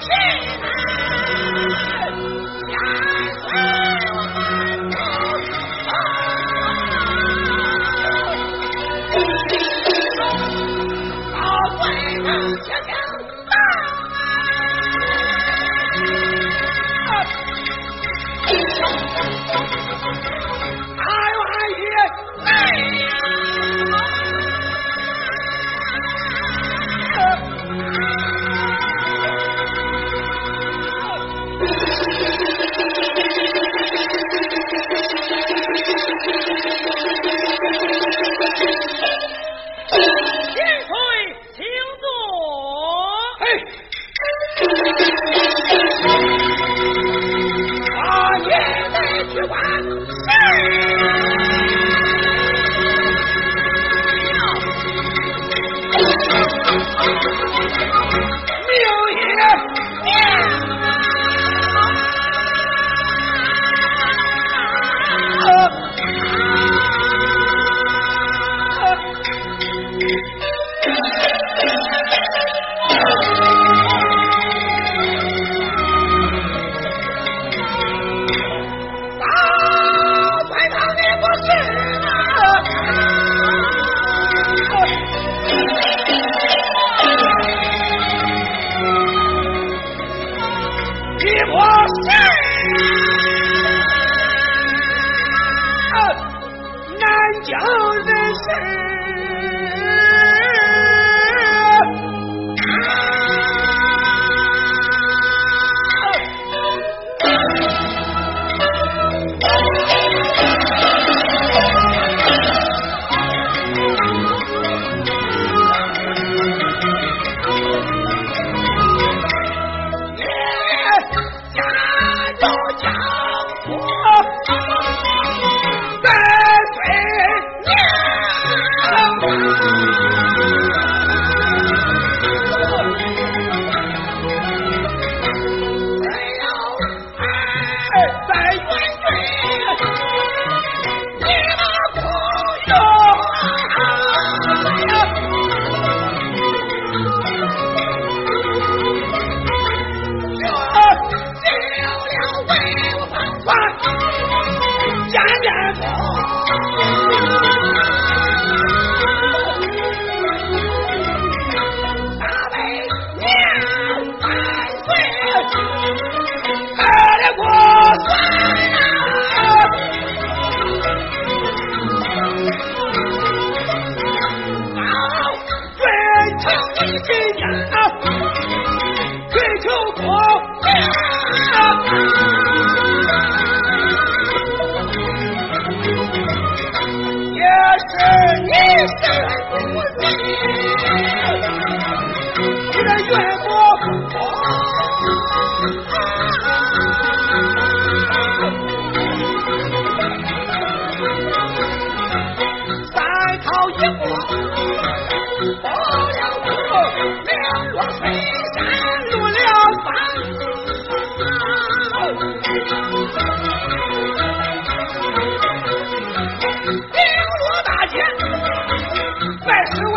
去。啊也得去玩。força! Hallelujah. 今年子追求多，也是你的，你的月光，三套一过。飞山入了房，顶罗大拜师为。